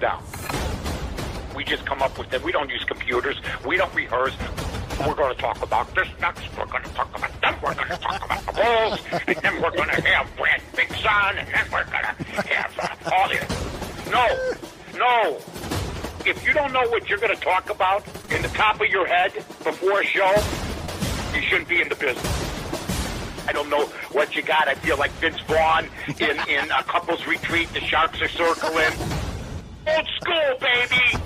now. We just come up with it. We don't use computers. We don't rehearse. We're going to talk about this next. We're going to talk about them. We're going to talk about the Bulls. And then we're going to have Brad Biggs. And then we're going to have uh, all this. No. No. If you don't know what you're going to talk about in the top of your head before a show, you shouldn't be in the business. I don't know what you got. I feel like Vince Vaughn in, in a couple's retreat. The Sharks are circling. Old school, baby.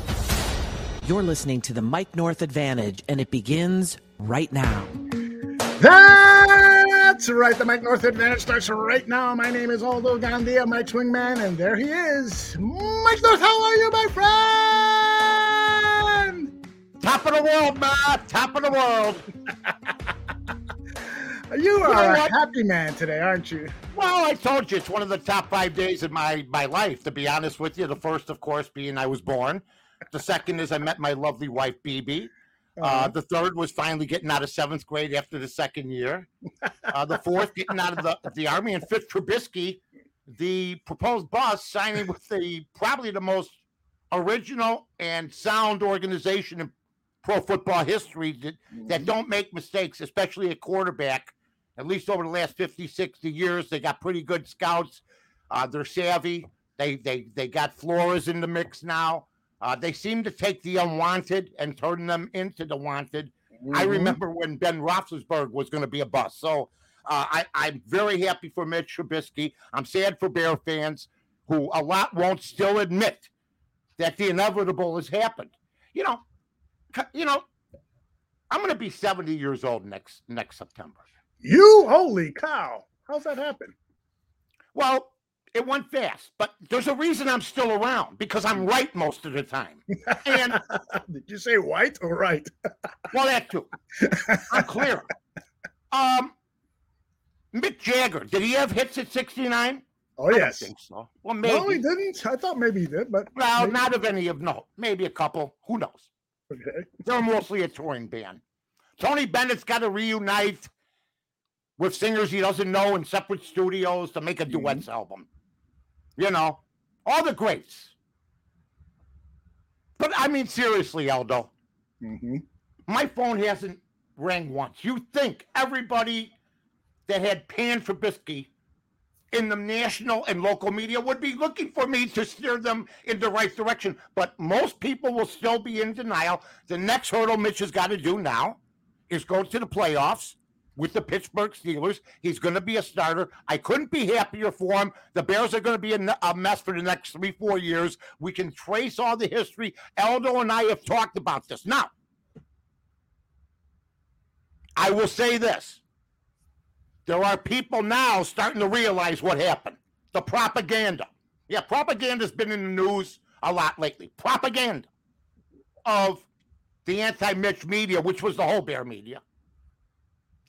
You're listening to the Mike North Advantage, and it begins right now. That's right. The Mike North Advantage starts right now. My name is Aldo Gandia, Mike's wingman, and there he is. Mike North, how are you, my friend? Top of the world, ma. Top of the world. You are a happy man today, aren't you? Well, I told you it's one of the top five days in my my life. To be honest with you, the first, of course, being I was born. The second is I met my lovely wife, BB. Uh, Uh-huh. the third was finally getting out of seventh grade after the second year. Uh, the fourth, getting out of the, the army. And fifth, Trubisky, the proposed boss, signing with the probably the most original and sound organization in pro football history that, that don't make mistakes, especially at quarterback. At least over the last 50, 60 years, they got pretty good scouts. Uh, they're savvy. They they they got Flores in the mix now. Uh, they seem to take the unwanted and turn them into the wanted. I Mhm. remember when Ben Roethlisberger was going to be a bust. So uh, I, I'm very happy for Mitch Trubisky. I'm sad for Bear fans who a lot won't still admit that the inevitable has happened. You know, you know, I'm going to be 70 years old next next September. You, holy cow. How's that happen? Well, it went fast, but there's a reason I'm still around because I'm right most of the time. And Did you say white or right? well, that too. I'm clear. Um, Mick Jagger, did he have hits at 69? Oh, yes. think so. Well, maybe. No, he didn't. I thought maybe he did, but Well, maybe. not of any of note. Maybe a couple. Who knows? Okay. They're mostly a touring band. Tony Bennett's got to reunite with singers he doesn't know in separate studios to make a duets album. You know, all the greats. But I mean, seriously, Aldo, hmm my phone hasn't rang once. You think everybody that had Pan for Trubisky in the national and local media would be looking for me to steer them in the right direction. But most people will still be in denial. The next hurdle Mitch has got to do now is go to the playoffs with the Pittsburgh Steelers. He's going to be a starter. I couldn't be happier for him. The Bears are going to be a mess for the next three, four years. We can trace all the history. Eldo and I have talked about this. Now, I will say this. There are people now starting to realize what happened. The propaganda. Yeah, propaganda's been in the news a lot lately. Propaganda of the anti-Mitch media, which was the whole bear media.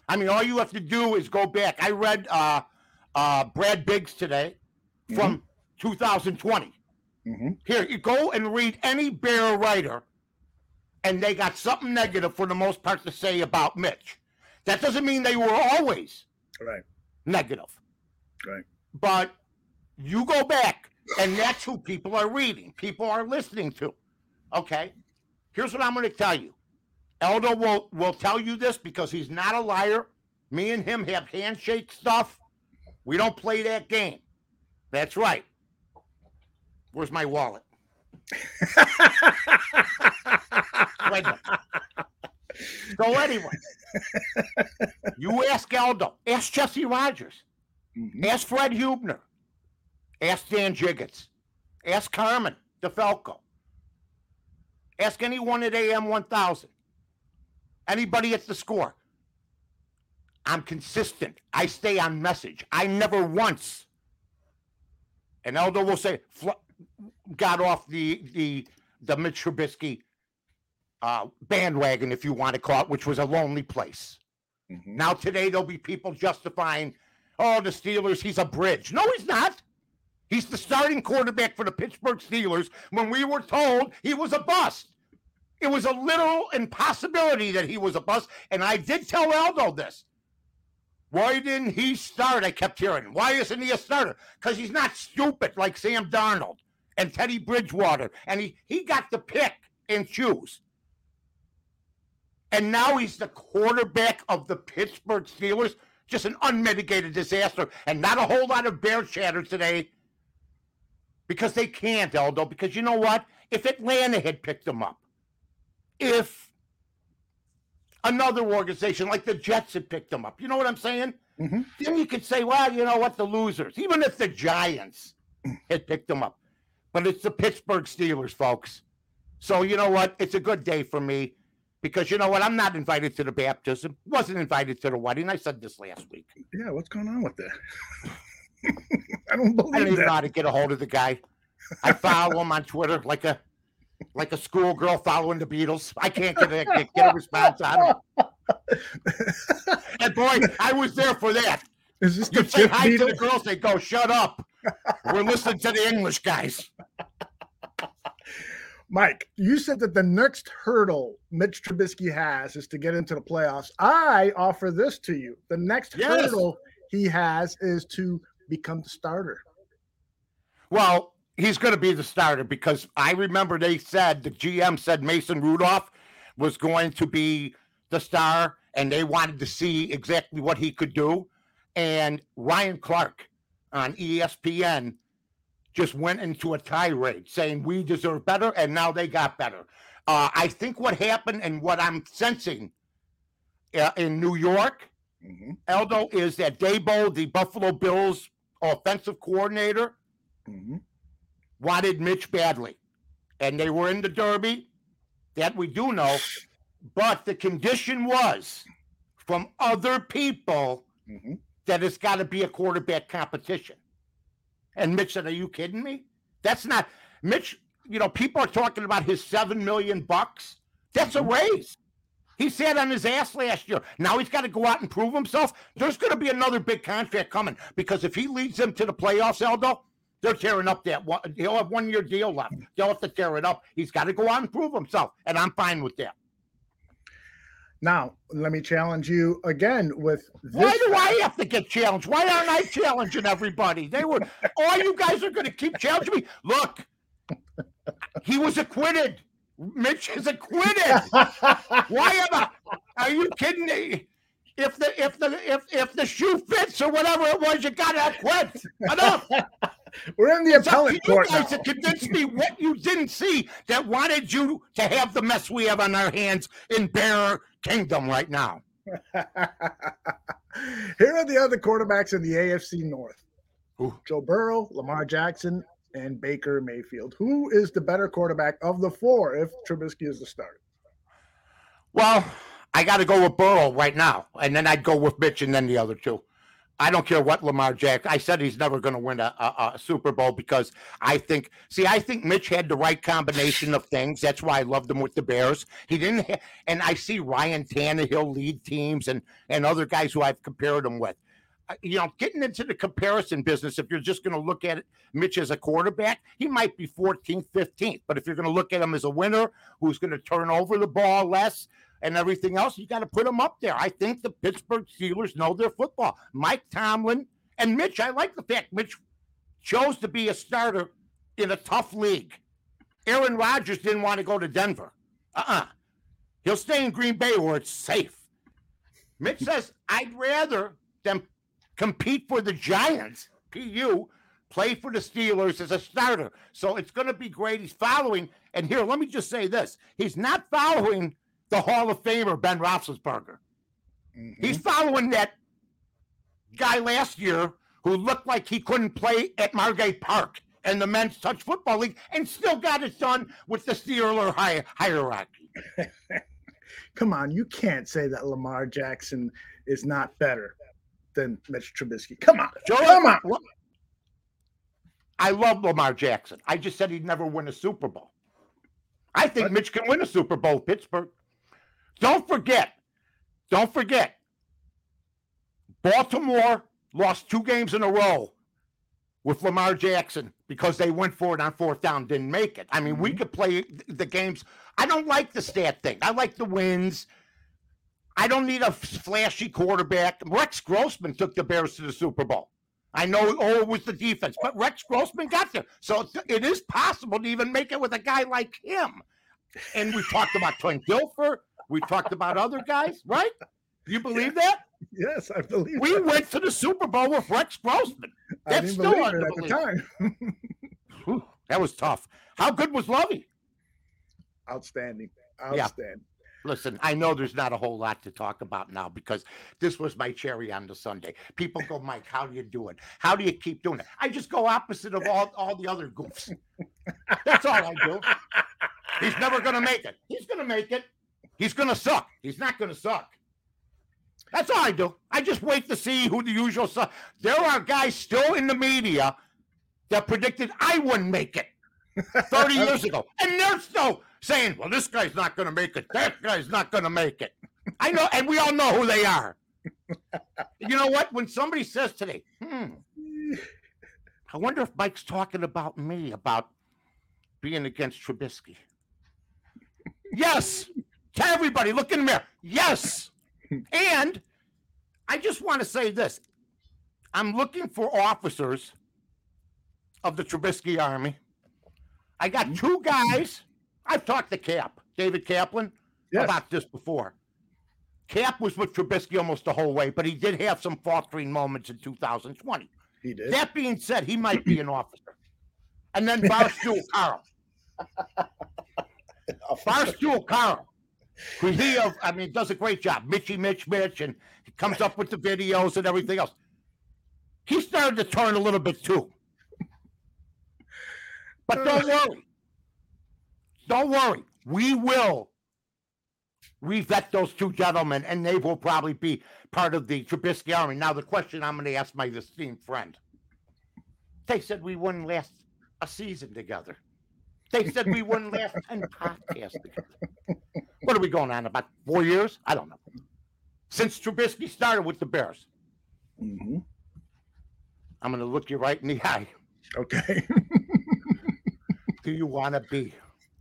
I mean, all you have to do is go back. I read uh, uh, Brad Biggs today from 2020. hmm Here, you go and read any bear writer, and they got something negative for the most part to say about Mitch. That doesn't mean they were always Right. negative. Right. But you go back, and that's who people are reading, people are listening to. Okay. Here's what I'm going to tell you. Eldo will, will tell you this because he's not a liar. Me and him have handshake stuff. We don't play that game. That's right. Where's my wallet? So anyway, you ask Eldo, ask Jesse Rogers, Mhm. ask Fred Hubner, ask Dan Jiggetts, ask Carmen DeFalco, ask anyone at AM 1000, anybody gets the score. I'm consistent. I stay on message. I never once, and Eldo will say, got off the the the Mitch Trubisky uh, bandwagon, if you want to call it, which was a lonely place. Mhm. Now today there'll be people justifying, oh, the Steelers, he's a bridge. No, he's not. He's the starting quarterback for the Pittsburgh Steelers when we were told he was a bust. It was a literal impossibility that he was a bust. And I did tell Aldo this. Why didn't he start? I kept hearing. Why isn't he a starter? Because he's not stupid like Sam Darnold. and Teddy Bridgewater, and he he got the pick and choose. And now he's the quarterback of the Pittsburgh Steelers. Just an unmitigated disaster, and not a whole lot of bear chatter today because they can't, Eldo. Because you know what? If Atlanta had picked him up, if another organization like the Jets had picked them up, you know what I'm saying? Mhm. Then you could say, well, you know what? The losers, even if the Giants had picked them up, but it's the Pittsburgh Steelers, folks. So you know what? It's a good day for me because you know what? I'm not invited to the baptism. Wasn't invited to the wedding. I said this last week. Yeah, what's going on with that? I don't I don't believe even know that. how to get a hold of the guy. I follow him on Twitter like a like a schoolgirl following the Beatles. I can't get a, get, get a response out of. And boy, I was there for that. Is this the You say fifth hi to the girls, they go, "Shut up." We're listening to the English guys. Mike, you said that the next hurdle Mitch Trubisky has is to get into the playoffs. I offer this to you. The next Yes. hurdle he has is to become the starter. Well, he's going to be the starter because I remember they said the GM said Mason Rudolph was going to be the star, and they wanted to see exactly what he could do. And Ryan Clark on ESPN just went into a tirade saying we deserve better, and now they got better. Uh, I think what happened and what I'm sensing uh, in New York, Mhm, Eldo, is that Daboll, the Buffalo Bills offensive coordinator, mhm. Wanted Mitch badly. And they were in the Derby, that we do know. But the condition was from other people Mhm. that it's got to be a quarterback competition. And Mitch said, Are you kidding me? That's not Mitch. You know, people are talking about his seven million bucks. That's a raise. He sat on his ass last year. Now he's got to go out and prove himself. There's going to be another big contract coming because if he leads them to the playoffs, Eldo, they're tearing up that one. He'll have one year deal left. They'll have to tear it up. He's got to go out and prove himself, and I'm fine with that. Now, let me challenge you again with this. Why do I have to get challenged? Why aren't I challenging everybody? They were all you guys are going to keep challenging me. Look, he was acquitted. Mitch is acquitted. Why am I? Are you kidding me? If the if the if if the shoe fits or whatever it was, you gotta quit. Enough. We're in the It's up to appellate you court guys now. to convince me what you didn't see that wanted you to have the mess we have on our hands in Bear Kingdom right now. Here are the other quarterbacks in the AFC North Ooh. Joe Burrow, Lamar Jackson, and Baker Mayfield. Who is the better quarterback of the four if Trubisky is the starter? Well, I got to go with Burrow right now, and then I'd go with Mitch, and then the other two. I don't care what Lamar Jack. I said he's never going to win a, a, a Super Bowl because I think. See, I think Mitch had the right combination of things. That's why I loved him with the Bears. He didn't, ha- and I see Ryan Tannehill lead teams and and other guys who I've compared him with. You know, getting into the comparison business, if you're just going to look at it, Mitch as a quarterback, he might be 14th, 15th. But if you're going to look at him as a winner who's going to turn over the ball less, and everything else, you got to put them up there. I think the Pittsburgh Steelers know their football. Mike Tomlin and Mitch, I like the fact Mitch chose to be a starter in a tough league. Aaron Rodgers didn't want to go to Denver. Uh uh He'll stay in Green Bay where it's safe. Mitch says, I'd rather them compete for the Giants, PU, play for the Steelers as a starter. So it's going to be great. He's following. And here, let me just say this he's not following the Hall of Famer, Ben Roethlisberger. Mm-hmm. He's following that guy last year who looked like he couldn't play at Margate Park in the men's touch football league and still got it done with the Steeler hi- hierarchy. Come on, you can't say that Lamar Jackson is not better than Mitch Trubisky. Come on, Joe, come on. I love Lamar Jackson. I just said he'd never win a Super Bowl. I think What? Mitch can win a Super Bowl, Pittsburgh. Don't forget, don't forget, Baltimore lost two games in a row with Lamar Jackson because they went for it on fourth down, didn't make it. I mean, we mm-hmm. could play the games. I don't like the stat thing. I like the wins. I don't need a flashy quarterback. Rex Grossman took the Bears to the Super Bowl. I know, oh, it was the defense, but Rex Grossman got there. So it is possible to even make it with a guy like him. And we talked about Trent Dilfer. We talked about other guys, right? You believe that? Yes, I believe We that. went to the Super Bowl with Rex Grossman. I That's didn't still at the time. Whew, that was tough. How good was Lovey? Outstanding. Yeah. Outstanding. Listen, I know there's not a whole lot to talk about now because this was my cherry on the Sunday. People go, Mike, how do you do it? How do you keep doing it? I just go opposite of all, all the other goofs. That's all I do. He's never going to make it. He's going to make it. He's going to suck. He's not going to suck. That's all I do. I just wait to see who the usual suck. There are guys still in the media that predicted I wouldn't make it 30 years ago. And they're still saying, well, this guy's not going to make it. That guy's not going to make it. I know, and we all know who they are. You know what? When somebody says today, hmm, I wonder if Mike's talking about me, about being against Trubisky. Yes. To everybody, look in the mirror. Yes. And I just want to say this I'm looking for officers of the Trubisky Army. I got mm-hmm. two guys. I've talked to Cap, David Kaplan, Yes. about this before. Cap was with Trubisky almost the whole way, but he did have some faltering moments in 2020. He did. That being said, he might be an officer. And then Barstool Carl. Barstool Carl. He, uh, I mean, does a great job. Mitchy Mitch Mitch, and he comes up with the videos and everything else. He started to turn a little bit too. But don't worry. Don't worry. We will revet those two gentlemen, and they will probably be part of the Trubisky army. Now, the question I'm going to ask my esteemed friend. They said we wouldn't last a season together. They said we wouldn't last 10 podcasts together. What are we going on about? Four years? I don't know. Since Trubisky started with the Bears, hmm I'm going to look you right in the eye. Okay. Do you want to be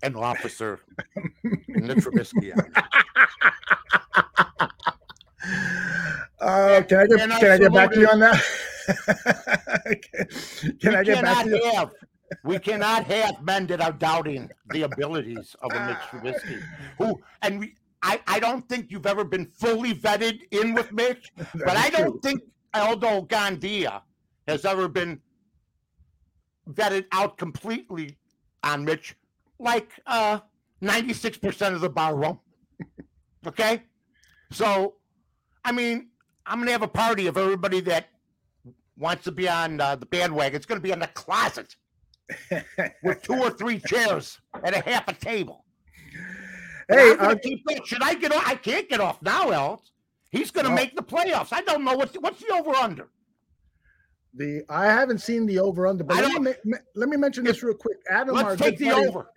an officer in the Trubisky? Uh, can I get I can I get back to you on that? can we I get back to you? have we cannot have men that are doubting the abilities of a Mitch Trubisky. Who and we I, I don't think you've ever been fully vetted in with Mitch, but I don't true. think Aldo Gandia has ever been vetted out completely on Mitch, like uh 96% of the bar room. Okay? So I mean, I'm gonna have a party of everybody that wants to be on uh, the bandwagon. It's gonna be in the closet with two or three chairs and a half a table. Hey, uh. Should I get off? I can't get off now, else. He's gonna No. make the playoffs. I don't know what's what's the over under. the I haven't seen the over under, but let me, don't- ma- ma- let me mention this real quick. Adam, our Let's take good the buddy- over.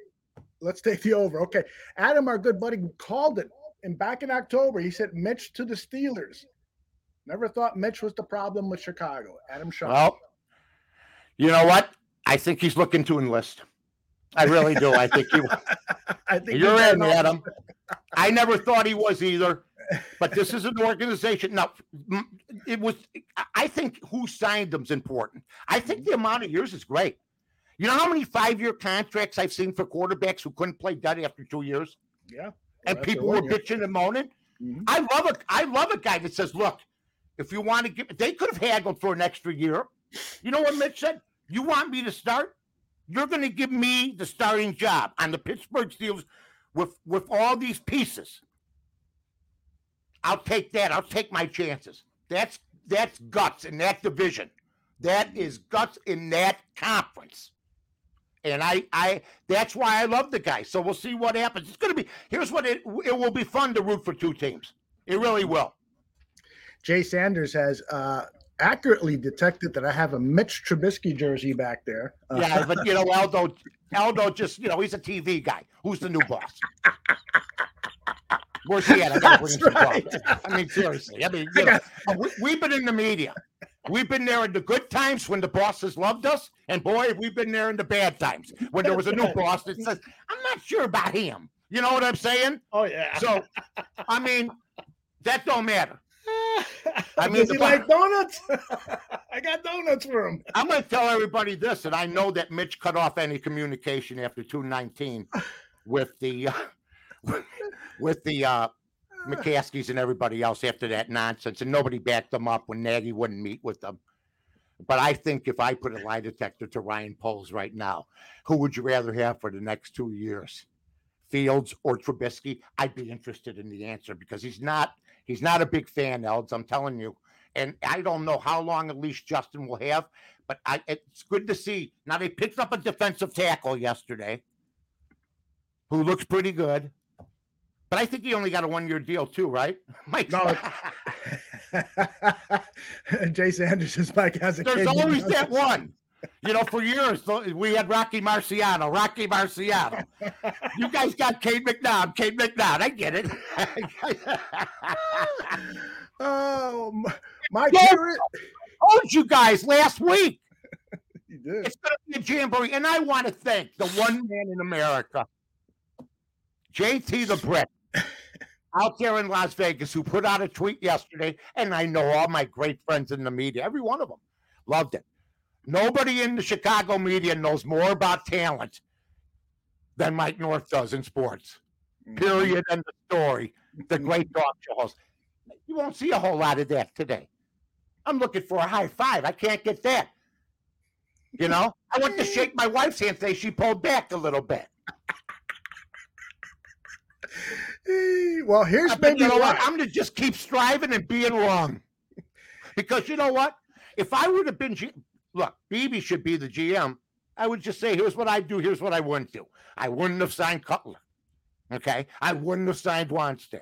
Let's take the over. Okay. Adam, our good buddy, called it. And back in October, he said Mitch to the Steelers. Never thought Mitch was the problem with Chicago. Adam Shaw. Well, you know what? I think he's looking to enlist. I really do. I think he. I think You're in, Adam. I never thought he was either. But this is an organization. Now, it was. I- think who signed them's important. I think the amount of years is great. You know how many five-year contracts I've seen for quarterbacks who couldn't play dead after two years, Yeah. and people were year. bitching and moaning. Mhm. I love a. I love a guy that says, "Look, if you want to give, they could have haggled for an extra year." You know what Mitch said? You want me to start? You're going to give me the starting job on the Pittsburgh Steelers with with all these pieces. I'll take that. I'll take my chances. That's that's guts in that division. That is guts in that conference. And I, I, that's why I love the guy. So we'll see what happens. It's going to be. Here's what it. It will be fun to root for two teams. It really will. Jay Sanders has uh, accurately detected that I have a Mitch Trubisky jersey back there. Uh, Yeah, but you know, Aldo, Aldo just, you know, he's a TV guy. Who's the new boss? Where's he at? I gotta bring him some That's. I mean, seriously. I mean, you know, we've been in the media. We've been there in the good times when the bosses loved us, and boy, we've been there in the bad times when there was a new boss that says, "I'm not sure about him." You know what I'm saying? oh yeah. So, I mean, that don't matter. I mean, he the- like donuts? I got donuts for him. I'm going to tell everybody this, and I know that Mitch cut off any communication after 219 with the uh, with the uh, McCaskeys and everybody else after that nonsense, and nobody backed them up when Nagy wouldn't meet with them. But I think if I put a lie detector to Ryan Poles right now, who would you rather have for the next two years, Fields or Trubisky? I'd be interested in the answer because he's not he's not a big fan, Elds. I'm telling you, and I don't know how long at least Justin will have, but I, it's good to see. Now they picked up a defensive tackle yesterday, who looks pretty good. But I think he only got a one year deal too, right? Mike, No, Jay Sanders' Mike has a there's always that one. You know, for years we had Rocky Marciano, Rocky Marciano. You guys got Kate McNabb, Kate McNabb. I get it. Oh, M- Mike, Yeah. here it- told you guys last week. he did. It's going to be a jamboree. And I want to thank the one man in America, JT the Brick, out there in Las Vegas, who put out a tweet yesterday. And I know all my great friends in the media, every one of them, loved it. Nobody in the Chicago media knows more about talent than Mike North does in sports. Mm-hmm. Period. End of story. The great talk show host. You won't see a whole lot of that today. I'm looking for a high five. I can't get that. You know, I went to shake my wife's hand today. She pulled back a little bit. Well, here's I maybe you know what? I'm going to just keep striving and being wrong. Because you know what? If I would have been, look, BB should be the GM. I would just say, here's what I do, here's what I wouldn't do. I wouldn't have signed Cutler. Okay. I wouldn't have signed Wannstedt.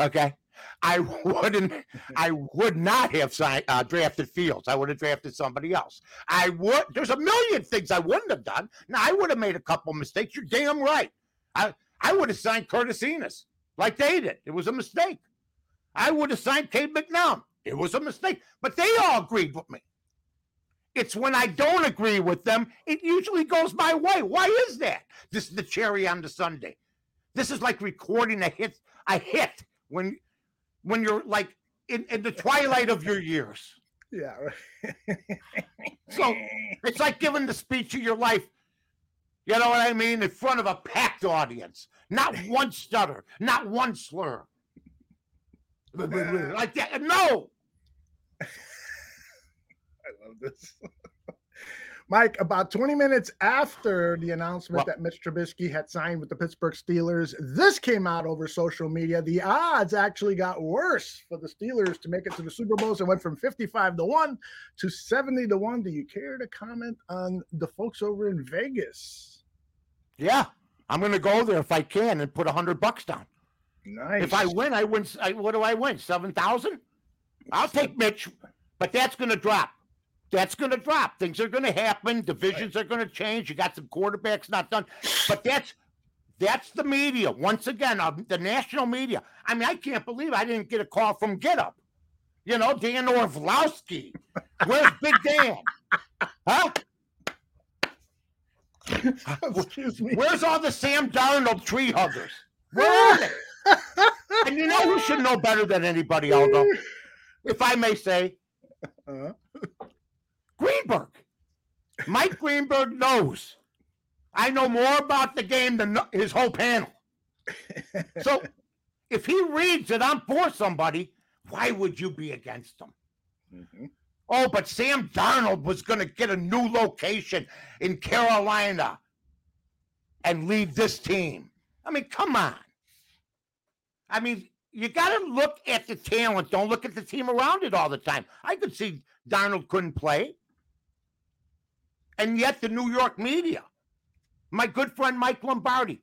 Okay. I wouldn't, I would not have signed, uh, drafted Fields. I would have drafted somebody else. I would, there's a million things I wouldn't have done. Now, I would have made a couple mistakes. You're damn right. I, I would have signed Curtis Enis like they did. It was a mistake. I would have signed Cade McNown. It was a mistake. But they all agreed with me. It's when I don't agree with them, it usually goes my way. Why is that? This is the cherry on the Sunday. This is like recording a hit, a hit when when you're like in, in the twilight of your years. Yeah. So it's like giving the speech of your life. You know what I mean? In front of a packed audience. Not one stutter, not one slur. like that. No. This. Mike, about 20 minutes after the announcement that Mitch Trubisky had signed with the Pittsburgh Steelers, this came out over social media. The odds actually got worse for the Steelers to make it to the Super Bowls. It went from 55 to 1 to 70 to 1. Do you care to comment on the folks over in Vegas? Yeah. I'm gonna go there if I can and put a hundred bucks down. Nice. If I win, I win. I, what do I win? Seven thousand. I'll take Mitch, but that's going to drop. That's going to drop. Things are going to happen. Divisions are going to change. You got some quarterbacks not done, but that's that's the media once again. Uh, the national media. I mean, I can't believe I didn't get a call from Get Up. You know, Dan Orlovsky. Where's Big Dan? Huh? Excuse me. Where's all the Sam Darnold tree huggers? Where are they? and you know who should know better than anybody, Aldo? If I may say, Uh, Greenberg. Mike Greenberg knows. I know more about the game than his whole panel. So if he reads that I'm for somebody, why would you be against him? mhm. Oh, but Sam Darnold was going to get a new location in Carolina and leave this team. I mean, come on. I mean, you got to look at the talent. Don't look at the team around it all the time. I could see Darnold couldn't play. And yet, the New York media, my good friend Mike Lombardi,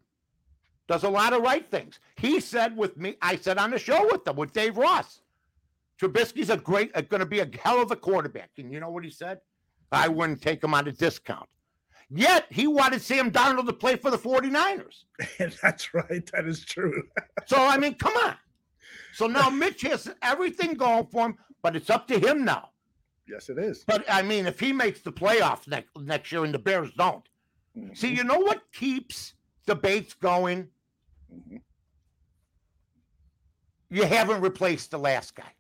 does a lot of right things. He said with me, I said on the show with them, with Dave Ross, Trubisky's a great, going to be a hell of a quarterback. And you know what he said? I wouldn't take him on a discount. Yet he wanted Sam Darnold to play for the 49ers. That's right. That is true. So, I mean, come on. So now Mitch has everything going for him, but it's up to him now. Yes, it is. But I mean, if he makes the playoffs next, next year and the Bears don't, see, you know what keeps debates going? Mhm. You haven't replaced the last guy.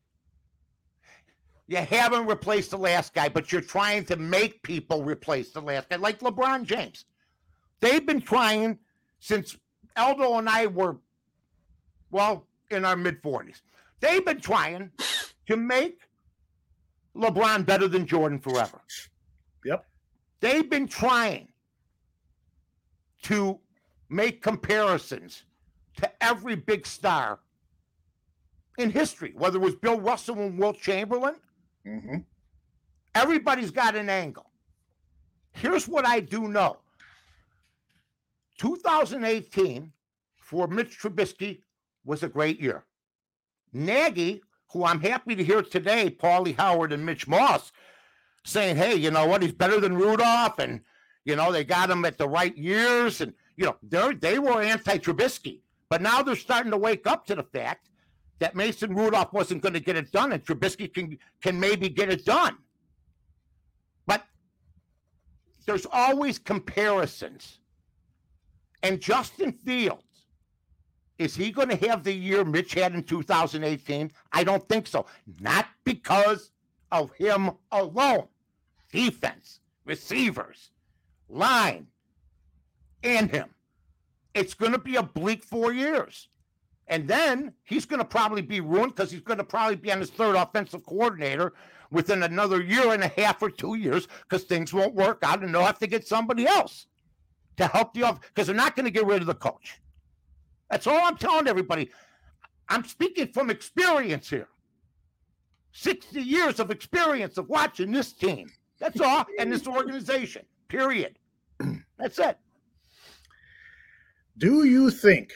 You haven't replaced the last guy, but you're trying to make people replace the last guy, like LeBron James. They've been trying since Eldo and I were, well, in our mid 40s. They've been trying to make LeBron better than Jordan forever. Yep. They've been trying to make comparisons to every big star in history, whether it was Bill Russell and Wilt Chamberlain. Mm-hmm. Everybody's got an angle. Here's what I do know 2018 for Mitch Trubisky was a great year. Nagy, who I'm happy to hear today, Paulie Howard and Mitch Moss saying, hey, you know what? He's better than Rudolph. And, you know, they got him at the right years. And, you know, they they were anti Trubisky. But now they're starting to wake up to the fact that Mason Rudolph wasn't going to get it done and Trubisky can, can maybe get it done. But there's always comparisons. And Justin Fields, is he going to have the year Mitch had in 2018? I don't think so. Not because of him alone. Defense, receivers, line, and him. It's going to be a bleak four years. And then he's going to probably be ruined because he's going to probably be on his third offensive coordinator within another year and a half or two years because things won't work out and they'll have to get somebody else to help the off because they're not going to get rid of the coach. That's all I'm telling everybody. I'm speaking from experience here. 60 years of experience of watching this team. That's all. And this organization, period. That's it. Do you think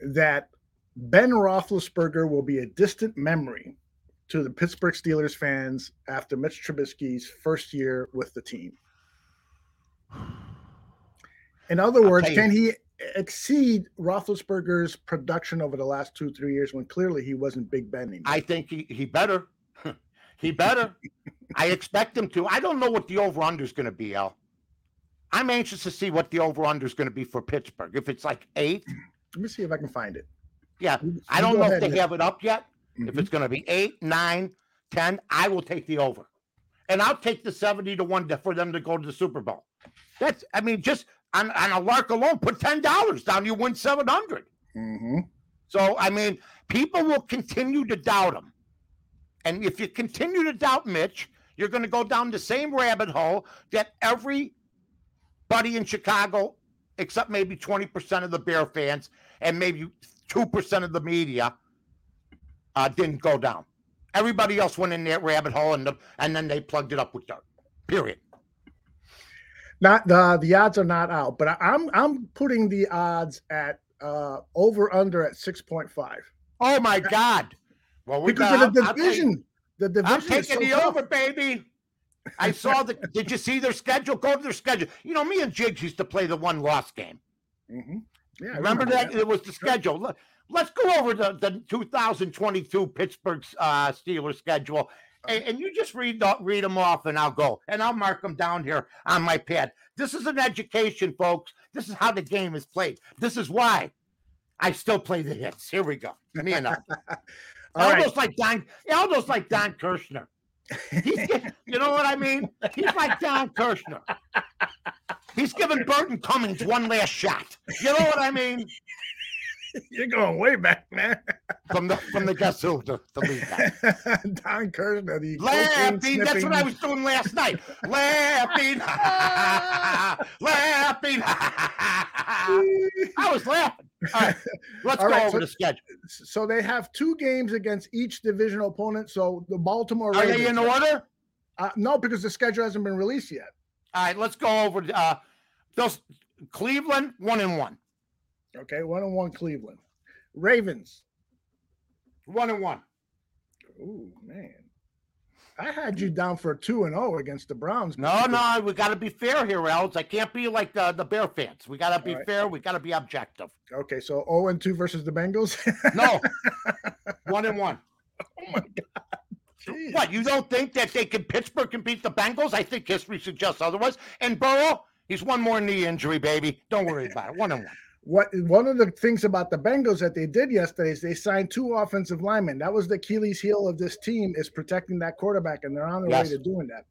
that Ben Roethlisberger will be a distant memory to the Pittsburgh Steelers fans after Mitch Trubisky's first year with the team? In other words, can he exceed Roethlisberger's production over the last two, three years when clearly he wasn't Big Ben anymore? I think he, he better. he better. I expect him to. I don't know what the over under is going to be, Al. I'm anxious to see what the over under is going to be for Pittsburgh. If it's like eight, Let me see if I can find it. yeah. You- I don't know if they have it up yet. If Mhm. it's going to be eight, nine, ten, I will take the over. And I'll take the 70 to 1 for them to go to the Super Bowl. That's, I mean, just on, on a lark alone, put $10 down, you win 700. Mhm. So, I mean, people will continue to doubt him. And if you continue to doubt Mitch, you're going to go down the same rabbit hole that everybody in Chicago, except maybe 20% of the Bear fans and maybe 2% of the media, uh, didn't go down. Everybody else went in that rabbit hole and, the, and then they plugged it up with dirt. Period. Not the the odds are not out, but I, I'm I'm putting the odds at uh over under at six point five. Oh my God. Well, we because got, of the division. The division. I'm taking so the tough. over, baby. I saw the. did you see their schedule? Go to their schedule. You know, me and Jigs used to play the one loss game. Mm-hmm. Yeah, I remember, that? It was the schedule. Let- Let's go over the, the 2022 Pittsburgh uh, Steelers schedule, and, and you just read the, read them off, and I'll go, and I'll mark them down here on my pad. This is an education, folks. This is how the game is played. This is why I still play the hits. Here we go. Me and I. All right. Like Don. Aldo's like Don Kirshner. You know what I mean? He's like Don Kirshner. He's giving Burton Cummings one last shot. You know what I mean? You're going way back, man. From the from the guess who the, the lead guy. Don Kirshner, the Laughing. That's what I was doing last night. Laughing. laughing. I was laughing. All right. Let's All go right, over so- the schedule. So they have two games against each divisional opponent. So the Baltimore Are they in order? uh, no, because the schedule hasn't been released yet. All right, let's go over uh those Cleveland one and one. Okay, one and one Cleveland. Ravens. One and one. Ooh, man. I had you down for two and zero against the Browns. No, no, we got to be fair here, Els. I can't be like the, the Bear fans. We got to be right. fair. We got to be objective. Okay, so zero and two versus the Bengals. No, one and one. oh my god. Jeez. What you don't think that they can Pittsburgh can beat the Bengals? I think history suggests otherwise. And Burrow, he's one more knee injury, baby. Don't worry about it. One and one. What one of the things about the Bengals that they did yesterday is they signed two offensive linemen. That was the Achilles heel of this team is protecting that quarterback, and they're on their Yes. way to doing that.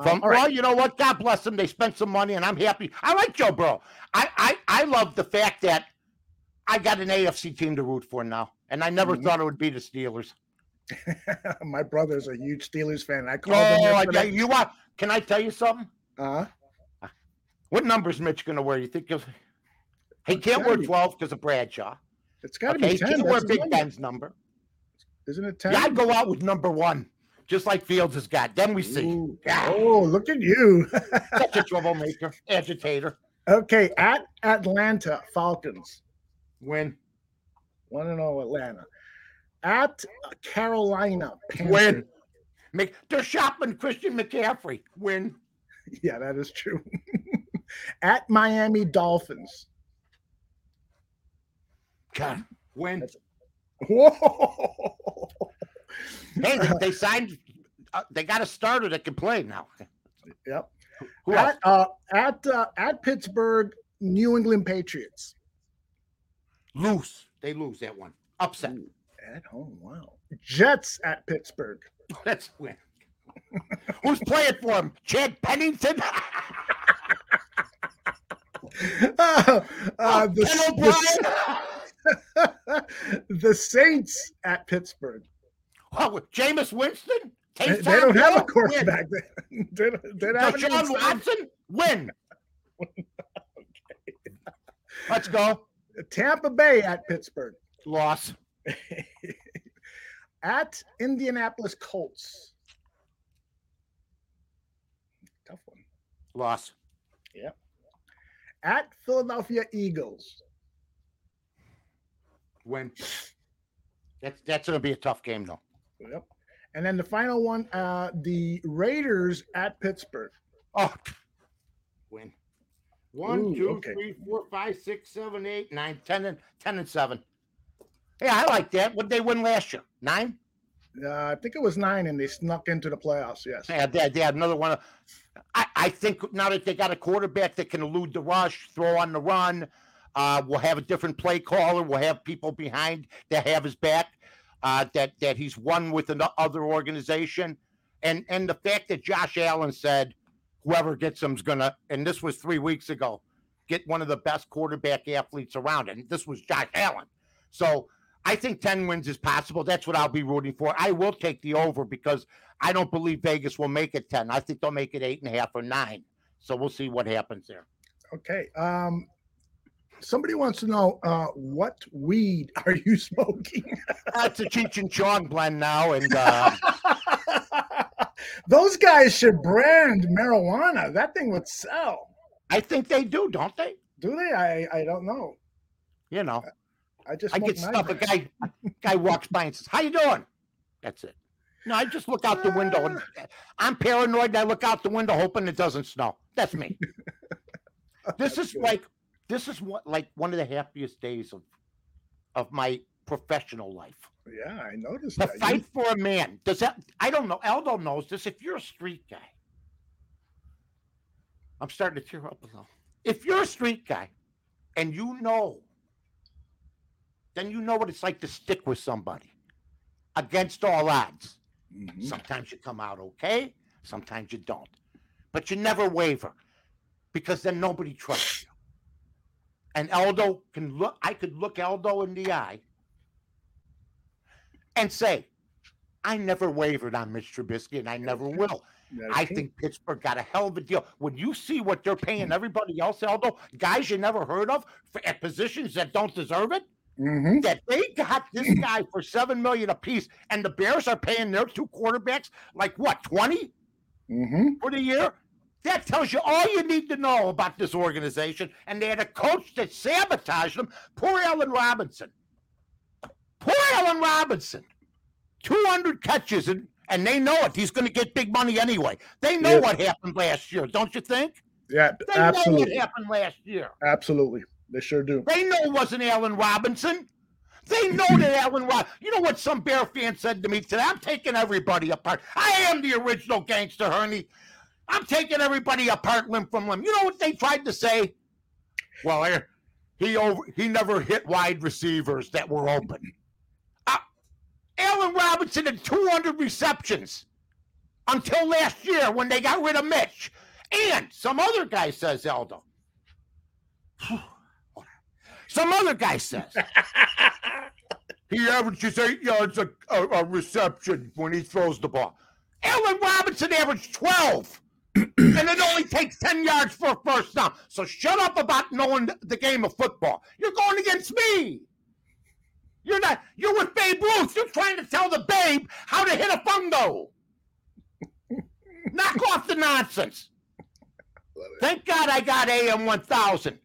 Um, From, right. Well, you know what? God bless them. They spent some money, and I'm happy. I like Joe Burrow. I, I, I love the fact that I got an AFC team to root for now, and I never Mhm. thought it would be the Steelers. My brother's a huge Steelers fan. I Oh, called him I, yesterday. you want? Can I tell you something? Uh, What number is Mitch going to wear? You think he'll, he can't wear 12 because of Bradshaw? it's got to Okay, be he ten. can't wear That's Big number. Ben's number. Isn't it ten? Yeah, I'd go out with number one, just like Fields has got. Then we see. Ooh. Yeah. Oh, look at you. Such a troublemaker, agitator. okay, at Atlanta Falcons. Win. Want to know Atlanta? At Carolina Panthers. Win. Make, they're shopping Christian McCaffrey. Win. Yeah, that is true. at Miami Dolphins. God. Win. Whoa. Hey, they, they signed. Uh, they got a starter that can play now. Yep. Who? At uh, at uh, at Pittsburgh, New England Patriots. Lose. They lose that one. Upset. Ooh, At home, wow. Jets at Pittsburgh. Let's win. Who's playing for him? Chad Pennington? uh, uh, the, Ken the? the Saints at Pittsburgh. oh, Jameis Winston? They, they don't have a quarterback. They, they, they don't have Win. Deshaun. Watson? Win. Let's go. Tampa Bay at Pittsburgh. Loss. at Indianapolis Colts. Tough one. Loss. Yeah. At Philadelphia Eagles. Win. That's that's gonna be a tough game though. Yep. And then the final one, uh, the Raiders at Pittsburgh. Oh, win. One, Ooh, two, okay. three, four, five, six, seven, eight, nine, ten, and ten and seven. Yeah, I like that. What did they win last year? Nine. Uh, I think it was nine, and they snuck into the playoffs. Yes. Yeah, they, had- they had another one. I, I think now that they got a quarterback that can elude the rush, throw on the run, uh, we'll have a different play caller. We'll have people behind that have his back. Uh, that that he's won with another organization, and and the fact that Josh Allen said whoever gets him's gonna, and this was three weeks ago, get one of the best quarterback athletes around, and this was Josh Allen. So I think 10 wins is possible. That's what I'll be rooting for. I will take the over because I don't believe Vegas will make it 10. I think they'll make it eight and a half or nine. So we'll see what happens there. Okay. Um, somebody wants to know uh, what weed are you smoking? That's a Cheech and Chong blend now. And uh, Those guys should brand marijuana. That thing would sell. I think they do, don't they? Do they? I I don't know. You know, I just I get stuff. A guy, a guy walks by and says, How you doing? That's it. No, I just look out the window and I'm paranoid. And I look out the window hoping it doesn't snow. That's me. this is like this is what like one of the happiest days of of my professional life. Yeah, I noticed To that. You- fight for a man. Does that I don't know. Aldo knows this. If you're a street guy, I'm starting to tear up a little. If you're a street guy and you know, then you know what it's like to stick with somebody against all odds. Mhm. Sometimes you come out okay, sometimes you don't. But you never waver because then nobody trusts you. And Aldo can look, I could look Aldo in the eye and say, I never wavered on Mitch Trubisky and I never will. I think Pittsburgh got a hell of a deal. When you see what they're paying everybody else, Aldo, guys you never heard of for, at positions that don't deserve it, Mhm. that they got this guy for seven million apiece, and the Bears are paying their two quarterbacks like what, 20 Mhm. for the year? That tells you all you need to know about this organization. And they had a coach that sabotaged them. Poor Allen Robinson. Poor Allen Robinson. 200 catches, and, and they know it. He's going to get big money anyway. They know Yeah. what happened last year, don't you think? Yeah, They know absolutely, what happened last year. absolutely. They sure do. They know it wasn't Allen Robinson. They know that Allen Rob. You know what some Bear fan said to me today? I'm taking everybody apart. I am the original gangster, Herney. I'm taking everybody apart limb from limb. You know what they tried to say? Well, he over he never hit wide receivers that were open. Uh, Allen Robinson had 200 receptions until last year when they got rid of Mitch. And some other guy says, Eldo. Some other guy says he averages eight yards a, a, a reception when he throws the ball. Allen Robinson averaged 12 and it only takes 10 yards for a first down. So shut up about knowing the game of football. You're going against me. You're not, you're with Babe Ruth. You're trying to tell the babe how to hit a fungo. Knock off the nonsense. Thank God I got AM 1000.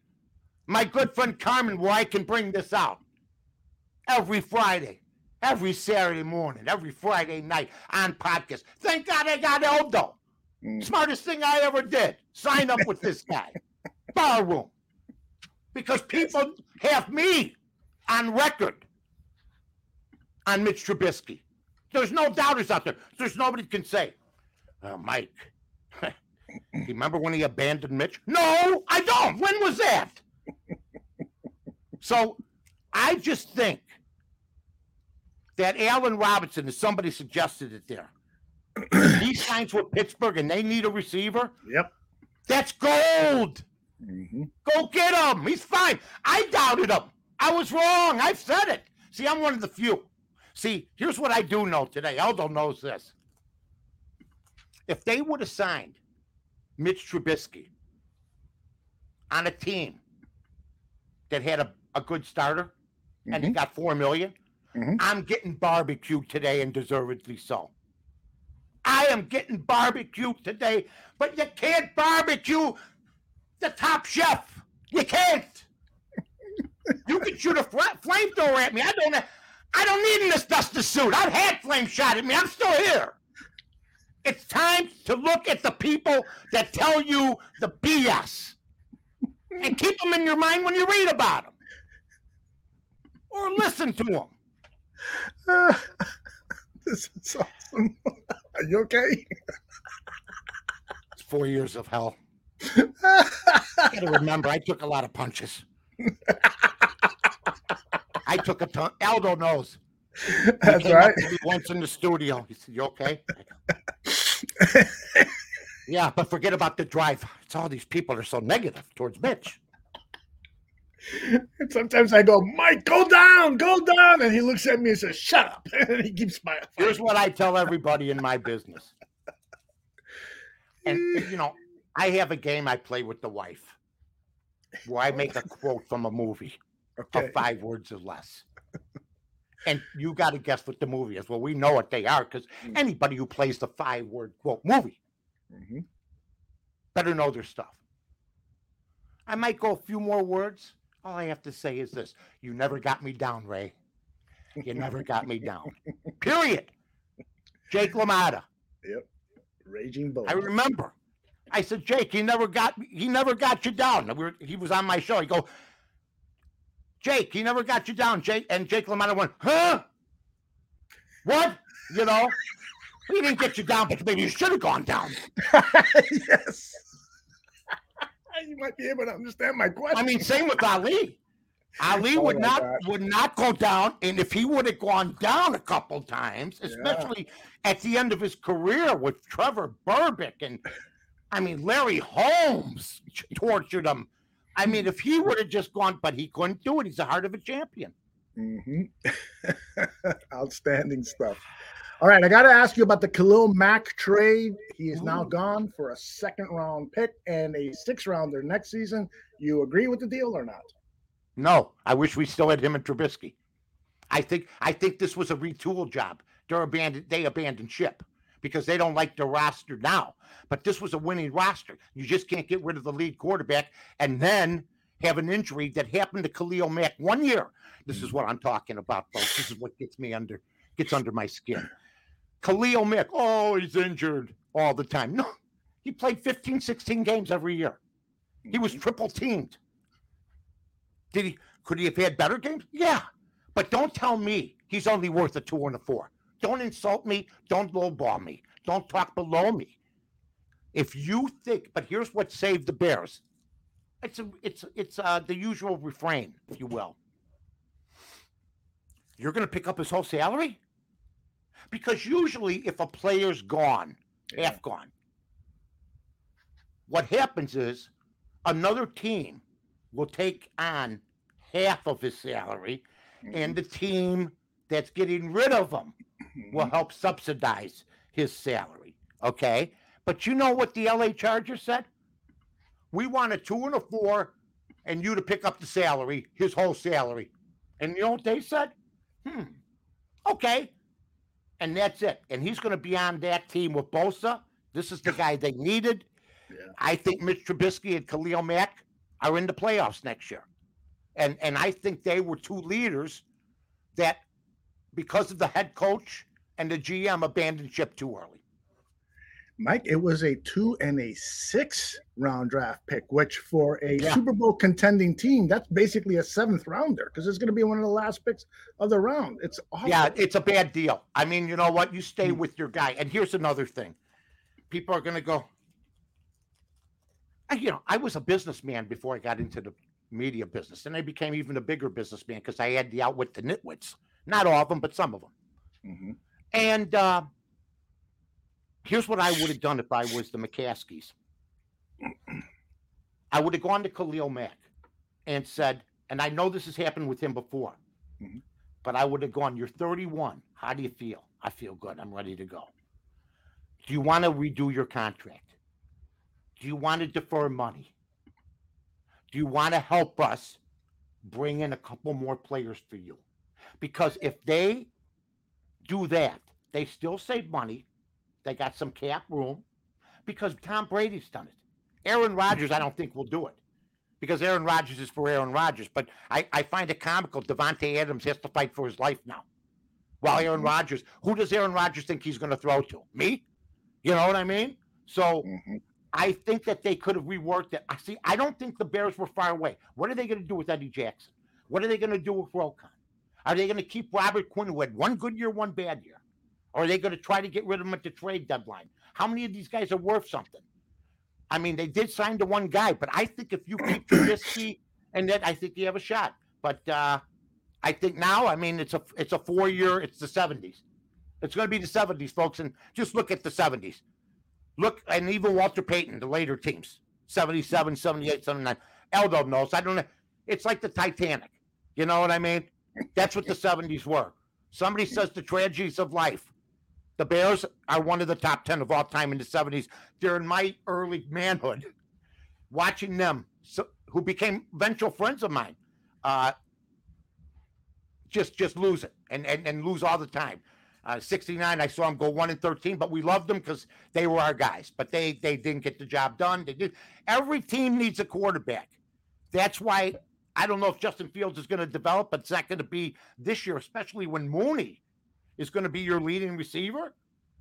My good friend Carmen, where I can bring this out every Friday, every Saturday morning, every Friday night on podcast. Thank God I got Eldo. Mm. Smartest thing I ever did. Sign up with this guy. Barroom. Because people have me on record on Mitch Trubisky. There's no doubters out there. There's nobody can say, oh, Mike, remember when he abandoned Mitch? No, I don't. When was that? so I just think that Allen Robinson, as somebody suggested it there, he signs with Pittsburgh and they need a receiver. Yep. That's gold. Mhm. Go get him. He's fine. I doubted him. I was wrong. I've said it. See, I'm one of the few. See, here's what I do know today. Aldo knows this. If they would have signed Mitch Trubisky on a team that had a, a good starter and he got four million, Mhm. I'm getting barbecued today and deservedly so. I am getting barbecued today, but you can't barbecue the top chef. You can't. You can shoot a fla- flamethrower at me. I don't. I don't need an asbestos suit. I've had flame shot at me. I'm still here. It's time to look at the people that tell you the BS and keep them in your mind when you read about them, or listen to them. this is awesome. Are you okay? It's four years of hell. I gotta remember, I took a lot of punches. I took a ton. Aldo knows. He That's right. up to me once in the studio. He said, "You okay?" yeah, but forget about the drive. It's all these people are so negative towards Mitch. And sometimes I go, Mike, go down, go down. And he looks at me and says, shut up. And he keeps smiling. Here's what I tell everybody in my business. And you know, I have a game I play with the wife where I make a quote from a movie. Okay. of five words or less. And you got to guess what the movie is. Well, we know what they are because Mm. anybody who plays the five word quote movie Mhm. better know their stuff. I might go a few more words. All I have to say is this You never got me down, Ray. You never got me down. Period. Jake LaMotta. Yep. Raging Bull. I remember. I said, Jake, he never got he never got you down. We were, he was on my show. He go, Jake, he never got you down. Jake and Jake LaMotta went, huh? What? You know, he didn't get you down, but maybe you should have gone down. yes. You might be able to understand my question. I mean, same with Ali. Ali Oh would not God. would not go down, and if he would have gone down a couple times, especially at the end of his career with Trevor Berbick and I mean Larry Holmes tortured him. I mean, if he would have just gone, but he couldn't do it. He's the heart of a champion. Mhm. Outstanding stuff. All right, I got to ask you about the Khalil Mack trade. He is now gone for a second round pick and a six rounder next season. You agree with the deal or not? No, I wish we still had him and Trubisky. I think I think this was a retool job. They're abandoned. They abandoned ship because they don't like the roster now. But this was a winning roster. You just can't get rid of the lead quarterback and then have an injury that happened to Khalil Mack one year. This is mm. what I'm talking about, folks. This is what gets me under gets under my skin. Khalil Mack, oh, he's injured all the time. No, he played 15, 16 games every year. He was triple teamed. Did he could he have had better games? Yeah. But don't tell me he's only worth a two and a four. Don't insult me. Don't lowball me. Don't talk below me. If you think, but here's what saved the Bears. it's a, it's it's uh, the usual refrain, if you will. You're going to pick up his whole salary because usually, if a player's gone, Yeah. half gone, what happens is another team will take on half of his salary, and the team that's getting rid of him will help subsidize his salary. Okay. But you know what the LA Chargers said? We want a two and a four and you to pick up the salary, his whole salary. And you know what they said? Hmm. Okay. And that's it. And he's going to be on that team with Bosa. This is the guy they needed. Yeah. I think Mitch Trubisky and Khalil Mack are in the playoffs next year. And and I think they were two leaders that because of the head coach and the GM abandoned ship too early. Mike, it was a two and a six round draft pick, which for a Yeah. Super Bowl contending team, that's basically a seventh rounder because it's going to be one of the last picks of the round. It's awful. Yeah, it's a bad deal. I mean, you know what? You stay with your guy. And here's another thing. People are going to go, I- you know, I was a businessman before I got into the media business, and I became even a bigger businessman because I had the outwit the nitwits. Not all of them, but some of them. Mhm. And uh, here's what I would have done if I was the McCaskeys. I would have gone to Khalil Mack and said, and I know this has happened with him before, Mhm. but I would have gone, You're 31. How do you feel? I feel good. I'm ready to go. Do you want to redo your contract? Do you want to defer money? Do you want to help us bring in a couple more players for you? Because if they do that, they still save money. They got some cap room because Tom Brady's done it. Aaron Rodgers, I don't think will do it because Aaron Rodgers is for Aaron Rodgers. But I, I find it comical. Davante Adams has to fight for his life now. While Aaron Rodgers, who does Aaron Rodgers think he's going to throw to? Me? You know what I mean? So Mhm. I think that they could have reworked it. I see. I don't think the Bears were far away. What are they going to do with Eddie Jackson? What are they going to do with Roquan? Are they going to keep Robert Quinn, who had one good year, one bad year? Or are they going to try to get rid of him at the trade deadline? How many of these guys are worth something? I mean, they did sign to one guy, but I think if you keep Trubisky and then I think you have a shot. But uh, I think now, I mean, it's a it's a four year. It's the seventies. It's going to be the seventies, folks, and just look at the seventies. Look, and even Walter Payton, the later teams, 77, 78, 79. Eldo knows. I don't know. It's like the Titanic. You know what I mean? That's what the 70s were. Somebody says the tragedies of life. The Bears are one of the top 10 of all time in the 70s. During my early manhood, watching them, so, who became eventual friends of mine, uh, just just lose it and, and, and lose all the time. Uh, 69, I saw them go 1 and 13, but we loved them because they were our guys. But they they didn't get the job done. They did. Every team needs a quarterback. That's why I don't know if Justin Fields is going to develop, but it's not going to be this year, especially when Mooney is going to be your leading receiver.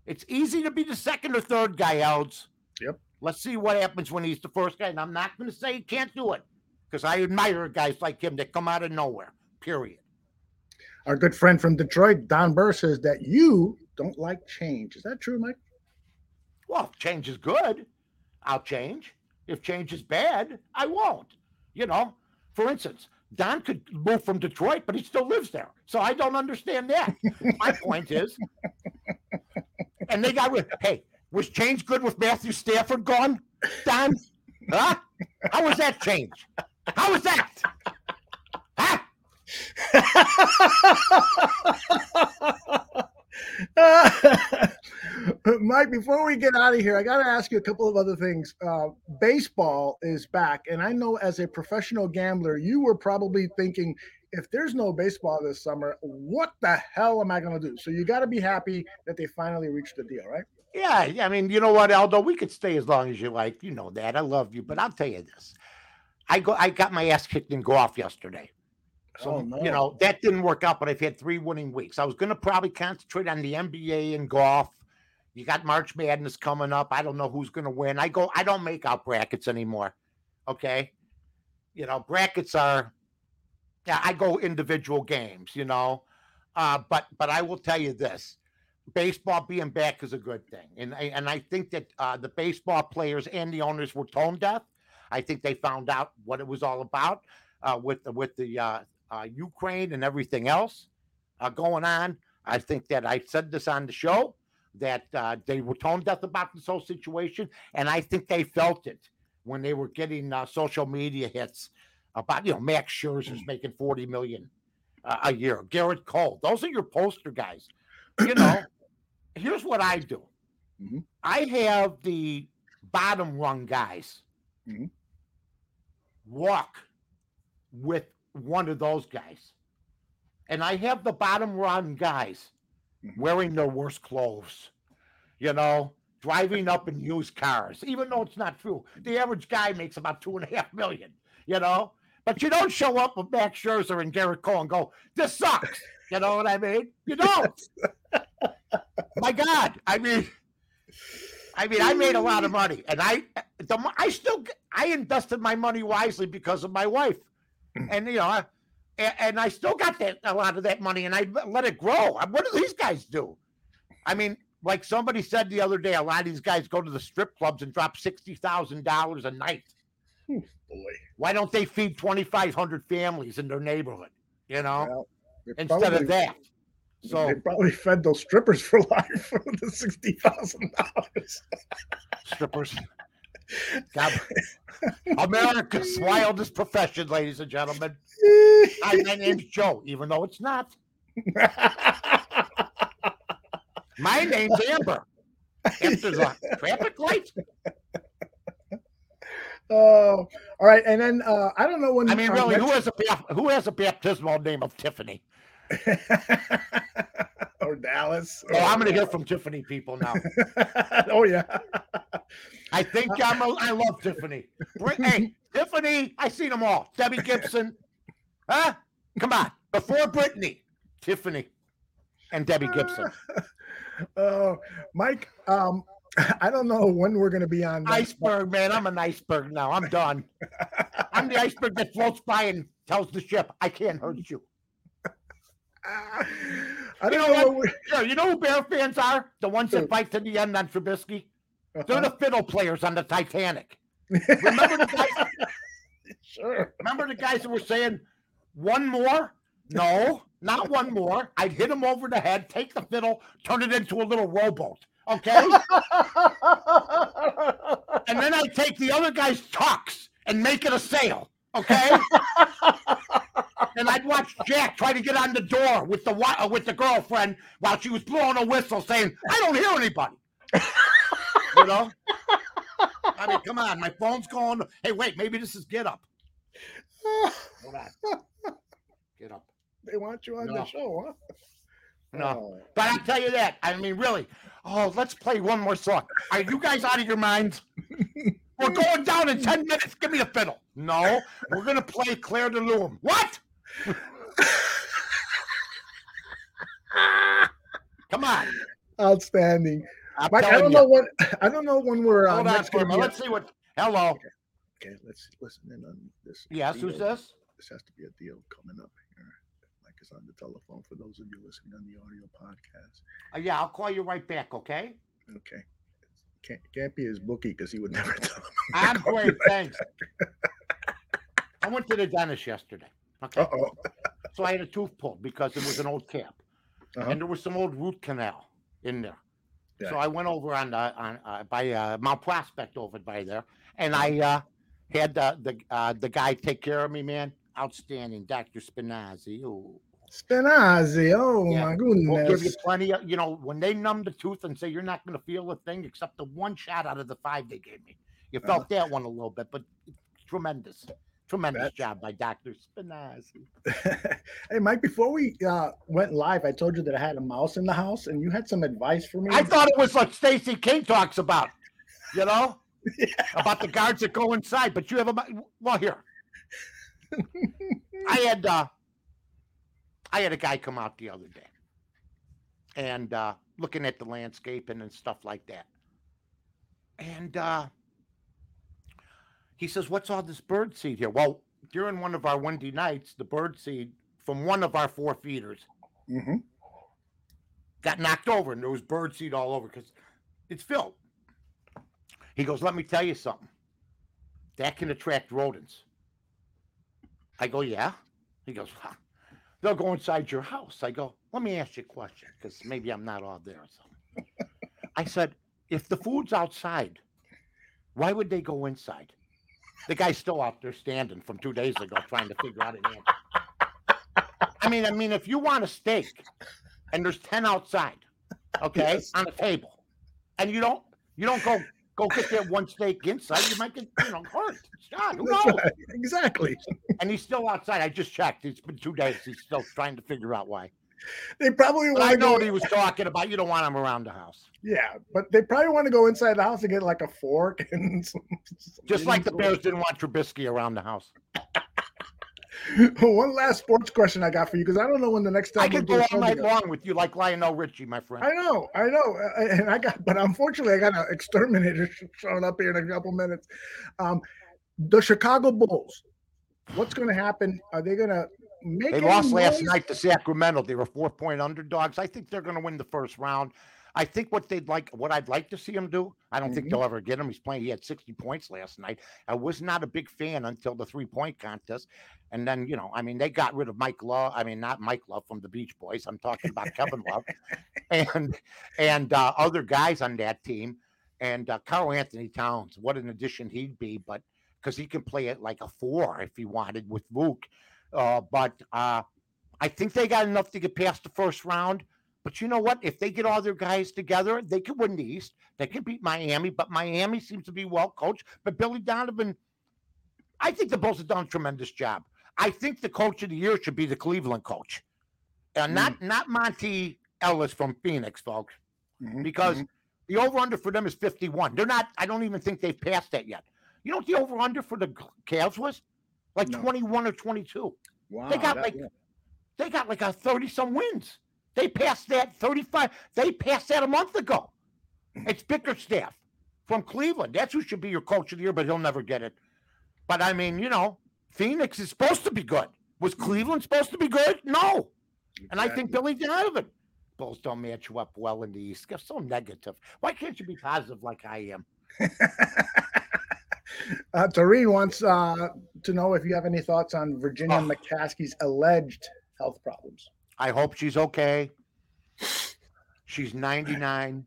It's easy to be the second or third guy, Elds. Yep. Let's see what happens when he's the first guy. And I'm not going to say he can't do it because I admire guys like him that come out of nowhere, period. Our good friend from Detroit, Don Burr, says that you don't like change. Is that true, Mike? Well, if change is good, I'll change. If change is bad, I won't. You know, for instance, Don could move from Detroit, but he still lives there. So I don't understand that. My point is, and they got rid. Hey, was change good with Matthew Stafford gone, Don? Huh? How was that change? How was that? Huh? Mike, before we get out of here, I got to ask you a couple of other things. Uh, baseball is back, and I know as a professional gambler, you were probably thinking, if there's no baseball this summer, what the hell am I going to do? So you got to be happy that they finally reached the deal, right? Yeah, yeah, I mean, you know what, Aldo? We could stay as long as you like. You know that. I love you, but I'll tell you this: I go, I got my ass kicked in golf yesterday. So Oh, no. you know that didn't work out, but I've had three winning weeks. I was going to probably concentrate on the NBA and golf. You got March Madness coming up. I don't know who's going to win. I go. I don't make out brackets anymore. Okay, you know brackets are. Yeah, I go individual games. You know, uh, but but I will tell you this: baseball being back is a good thing, and I, and I think that uh, the baseball players and the owners were tone deaf. I think they found out what it was all about uh, with the with the uh, uh, Ukraine and everything else uh, going on. I think that I said this on the show that uh, they were tone deaf about this whole situation, and I think they felt it when they were getting uh, social media hits about you know Max Scherzer's making forty million uh, a year, Gerrit Cole. Those are your poster guys. You know, here's what I do. Mhm. I have the bottom rung guys Mhm. walk with one of those guys. And I have the bottom run guys Mhm. wearing their worst clothes, you know, driving up in used cars, even though it's not true. The average guy makes about two and a half million, you know, but you don't show up with Max Scherzer and Gerrit Cole and go, this sucks. You know what I mean? You don't. My God. I mean, I mean, I made a lot of money, and I, the, I still, I invested my money wisely because of my wife, and you know, I, and, and I still got that a lot of that money, and I let it grow. What do these guys do? I mean, like somebody said the other day, a lot of these guys go to the strip clubs and drop sixty thousand dollars a night. Hmm. Boy. Why don't they feed twenty five hundred families in their neighborhood? You know, Well, instead probably- of that. So they probably fed those strippers for life for the sixty thousand dollars. strippers. God, America's wildest profession, ladies and gentlemen. Hi, my name's Joe, even though it's not. My name's Amber. After a traffic light. Oh, all right, and then uh, I don't know when. I mean, really, who has a who has a baptismal name of Tiffany? or Dallas? Oh, I'm going to hear from Tiffany people now. oh yeah. I think I'm a, I love Tiffany. Hey, Tiffany, I seen them all. Debbie Gibson, huh? Come on, before Brittany, Tiffany, and Debbie Gibson. Oh, Mike. Um, I don't know when we're going to be on. Iceberg, man. I'm an iceberg now. I'm done. I'm the iceberg that floats by and tells the ship, I can't hurt you. I You don't know know. what? Yeah, you know who Bear fans are? The ones that fight to the end on Trubisky. They're Uh-huh. the fiddle players on the Titanic. Remember the guys? sure. Remember the guys that were saying one more? No, not one more. I'd hit him over the head, take the fiddle, turn it into a little rowboat. Okay, and then I'd take the other guy's tux and make it a sail. Okay. and I'd watch Jack try to get on the door with the uh, with the girlfriend while she was blowing a whistle, saying, "I don't hear anybody." you know. I mean, come on, my phone's going. Hey, wait, maybe this is get up. Hold on. Get up. they want you on No. the show, huh? No. Oh. But I tell you that. I mean, really. Oh, let's play one more song. Are you guys out of your minds? We're going down in 10 minutes. Give me the fiddle. No, we're going to play Clair de Lune. What? Come on. Outstanding, Mike. I don't you. know what. I don't know when we're uh, Hold on next going to be. Let's see what. Hello. Okay, let's listen in on this. Yes, who's this? This has to be a deal coming up here. Mike is on the telephone for those of you listening on the audio podcast. Uh, yeah, I'll call you right back, okay? Okay. Can't can't be his bookie because he would never tell him. I'm great. Thanks. I went to the dentist yesterday. Okay. Uh. So I had a tooth pulled because it was an old cap, Uh-huh. and there was some old root canal in there. So I went over on the on uh, by uh, Mount Prospect over by there, and I uh, had the the uh, the guy take care of me, man. Outstanding, Doctor Spinazzi. Ooh. Spinazzi. Oh Yeah. my We'll give you goodness. plenty of, you know, when they numb the tooth and say you're not going to feel a thing except the one shot out of the five they gave me. You Uh-huh. felt that one a little bit, but tremendous, tremendous That's- job by Doctor Spinazzi. hey Mike, before we uh, went live, I told you that I had a mouse in the house, and you had some advice for me. I thought it was like Stacy King talks about, you know, about the guards that go inside. But you have a well here. I had uh, I had a guy come out the other day, and uh, looking at the landscaping and stuff like that, and uh, he says, "What's all this bird seed here?" Well, during one of our windy nights, the bird seed from one of our four feeders hmm got knocked over and there was bird seed all over because it's filled. He goes, Let me tell you something. that can attract rodents. I go, yeah. He goes, huh. they'll go inside your house. I go, let me ask you a question because maybe I'm not all there. So I said, if the food's outside, why would they go inside? The guy's still out there standing from two days ago trying to figure out an answer. I mean, I mean, if you want a steak and there's 10 outside, okay, Yes. on a table, and you don't you don't go go get that one steak inside, you might get you know hurt. Shot. Who knows? right. Exactly. And he's still outside. I just checked. It's been two days. He's still trying to figure out why. They probably want I to know go. what he was talking about. You don't want him around the house. Yeah, but they probably want to go inside the house and get like a fork and some, some Just like the. Bears didn't want Trubisky around the house. One last sports question I got for you because I don't know when the next time I could do go all night together. long with you like Lionel Richie, my friend. I know, I know, and I got, but unfortunately, I got an exterminator showing up here in a couple minutes. Um, the Chicago Bulls. What's going to happen? Are they going to? They lost last night to Sacramento. They were four point underdogs. I think they're going to win the first round. I think what they'd like, what I'd like to see him do. I don't think Mhm. they'll ever get him. He's playing. He had sixty points last night. I was not a big fan until the three point contest, and then you know, I mean, they got rid of Mike Love. I mean, not Mike Love from the Beach Boys. I'm talking about Kevin Love, and and uh, other guys on that team, and uh, Karl-Anthony Towns. What an addition he'd be, but because he can play it like a four if he wanted with Luke. Uh, but uh, I think they got enough to get past the first round. But you know what? If they get all their guys together, they could win the East. They could beat Miami, but Miami seems to be well coached. But Billy Donovan, I think the Bulls have done a tremendous job. I think the coach of the year should be the Cleveland coach, and not not Monty Ellis from Phoenix, folks, Mhm, because mhm. the over under for them is 51. They're not, I don't even think they've passed that yet. You know what the over under for the Cavs was? Like No. 21 or 22 wow, they got that- like yeah. they got like a 30 some wins. They passed that 35. They passed that a month ago. It's Bickerstaff from Cleveland. That's who should be your coach of the year, but he'll never get it. But I mean, you know, Phoenix is supposed to be good. Was Cleveland supposed to be good? No. And I think Billy Donovan. Bulls don't match you up well in the East. They're so negative. Why can't you be positive like I am? Uh, Tareen wants uh, to know if you have any thoughts on Virginia Oh. McCaskey's alleged health problems. I hope she's okay. She's 99.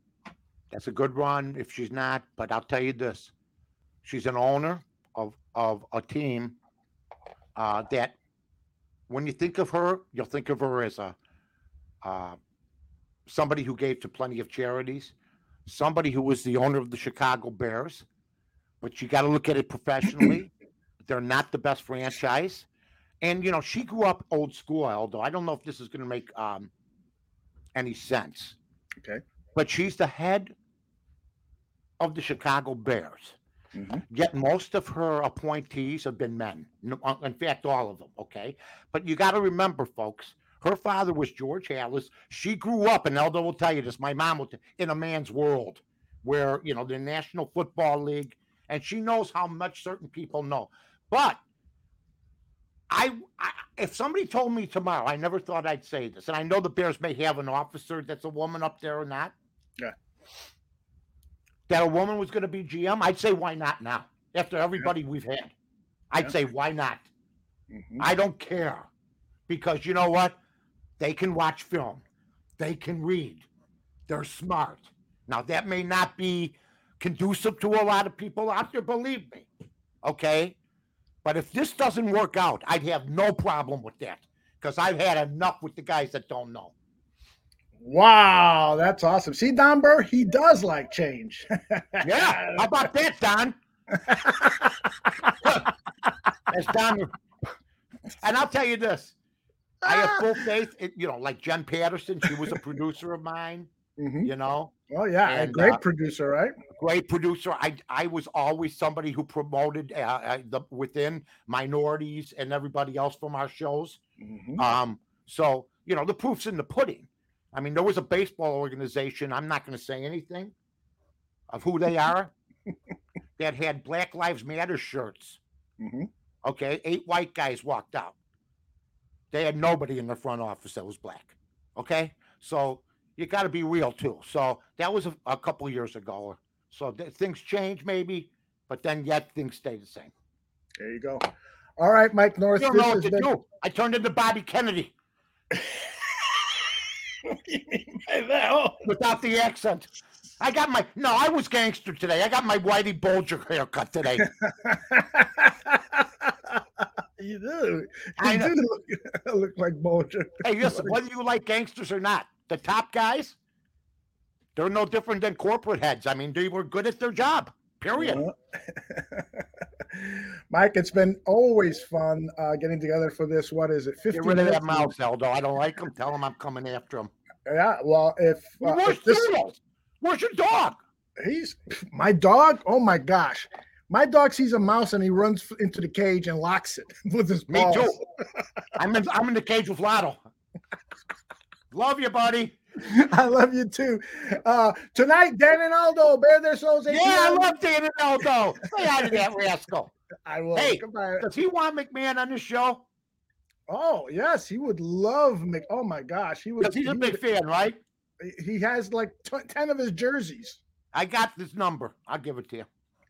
That's a good run if she's not. But I'll tell you this she's an owner of, of a team uh, that when you think of her, you'll think of her as a uh, somebody who gave to plenty of charities, somebody who was the owner of the Chicago Bears. But you got to look at it professionally. They're not the best franchise. And you know, she grew up old school, although I don't know if this is going to make um, any sense. Okay. But she's the head of the Chicago Bears. Mhm. Yet most of her appointees have been men. Uh, In fact, all of them. Okay. But you got to remember, folks, her father was George Halas. She grew up, and Eldo will tell you this. My mom will, t- in a man's world, where you know the National Football League, and she knows how much certain people know. But I, I, if somebody told me tomorrow, I never thought I'd say this, and I know the Bears may have an officer that's a woman up there or not. Yeah. That a woman was going to be GM, I'd say why not now? After everybody we've had, I'd Yeah. say why not? Mhm. I don't care because you know what? They can watch film, they can read, they're smart. Now that may not be conducive to a lot of people out there, believe me. Okay, but if this doesn't work out, I'd have no problem with that because I've had enough with the guys that don't know. Wow, that's awesome. See, Don Burr, he does like change. Yeah, how about that, Don? That's Don. And I'll tell you this. I have full faith. In, you know, like Jen Patterson, she was a producer of mine. Mhm. You know, Oh yeah, a great uh, producer, right? great producer. I I was always somebody who promoted uh, uh, the within minorities and everybody else from our shows. Mhm. Um, so you know, the proof's in the pudding. I mean, there was a baseball organization. I'm not going to say anything of who they are that had Black Lives Matter shirts. Mhm. Okay, eight white guys walked out. They had nobody in the front office that was black. Okay, so you got to be real too. So that was a, a couple years ago. So th- things change maybe, but then yet things stay the same. There you go. All right, Mike North. You don't know what to been- do. I turned into Bobby Kennedy What do you mean by that? Oh. without the accent. I got my no. I was gangster today. I got my Whitey Bulger haircut today. you do. I You know. do look, look like Bulger. Hey, listen, whether you like gangsters or not, the top guys, they're no different than corporate heads. I mean, they were good at their job. Period. Yeah. Mike, it's been always fun uh, getting together for this. What is it? 50 Get rid of that mouse, Eldo. I don't like him. Tell him I'm coming after him. Yeah, well, if, uh, Where's if this, Where's your dog? he's my dog, oh my gosh. My dog sees a mouse and he runs into the cage and locks it with his Me too. I'm in. I'm in the cage with Lotto. Love you, buddy. I love you too. Uh, tonight, Dan and Aldo bear their souls. 8 Yeah, I love Dan and Aldo. Say hi to that rascal. I will. Hey, Goodbye. Does he want McMahon on the show? Oh yes, he would love Mc. Oh my gosh, he would. Because he's he a big would- fan, right? He has like t- ten of his jerseys. I got this number. I'll give it to you.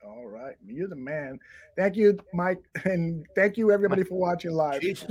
All right, you're the man. Thank you, Mike, and thank you everybody for watching live. Jesus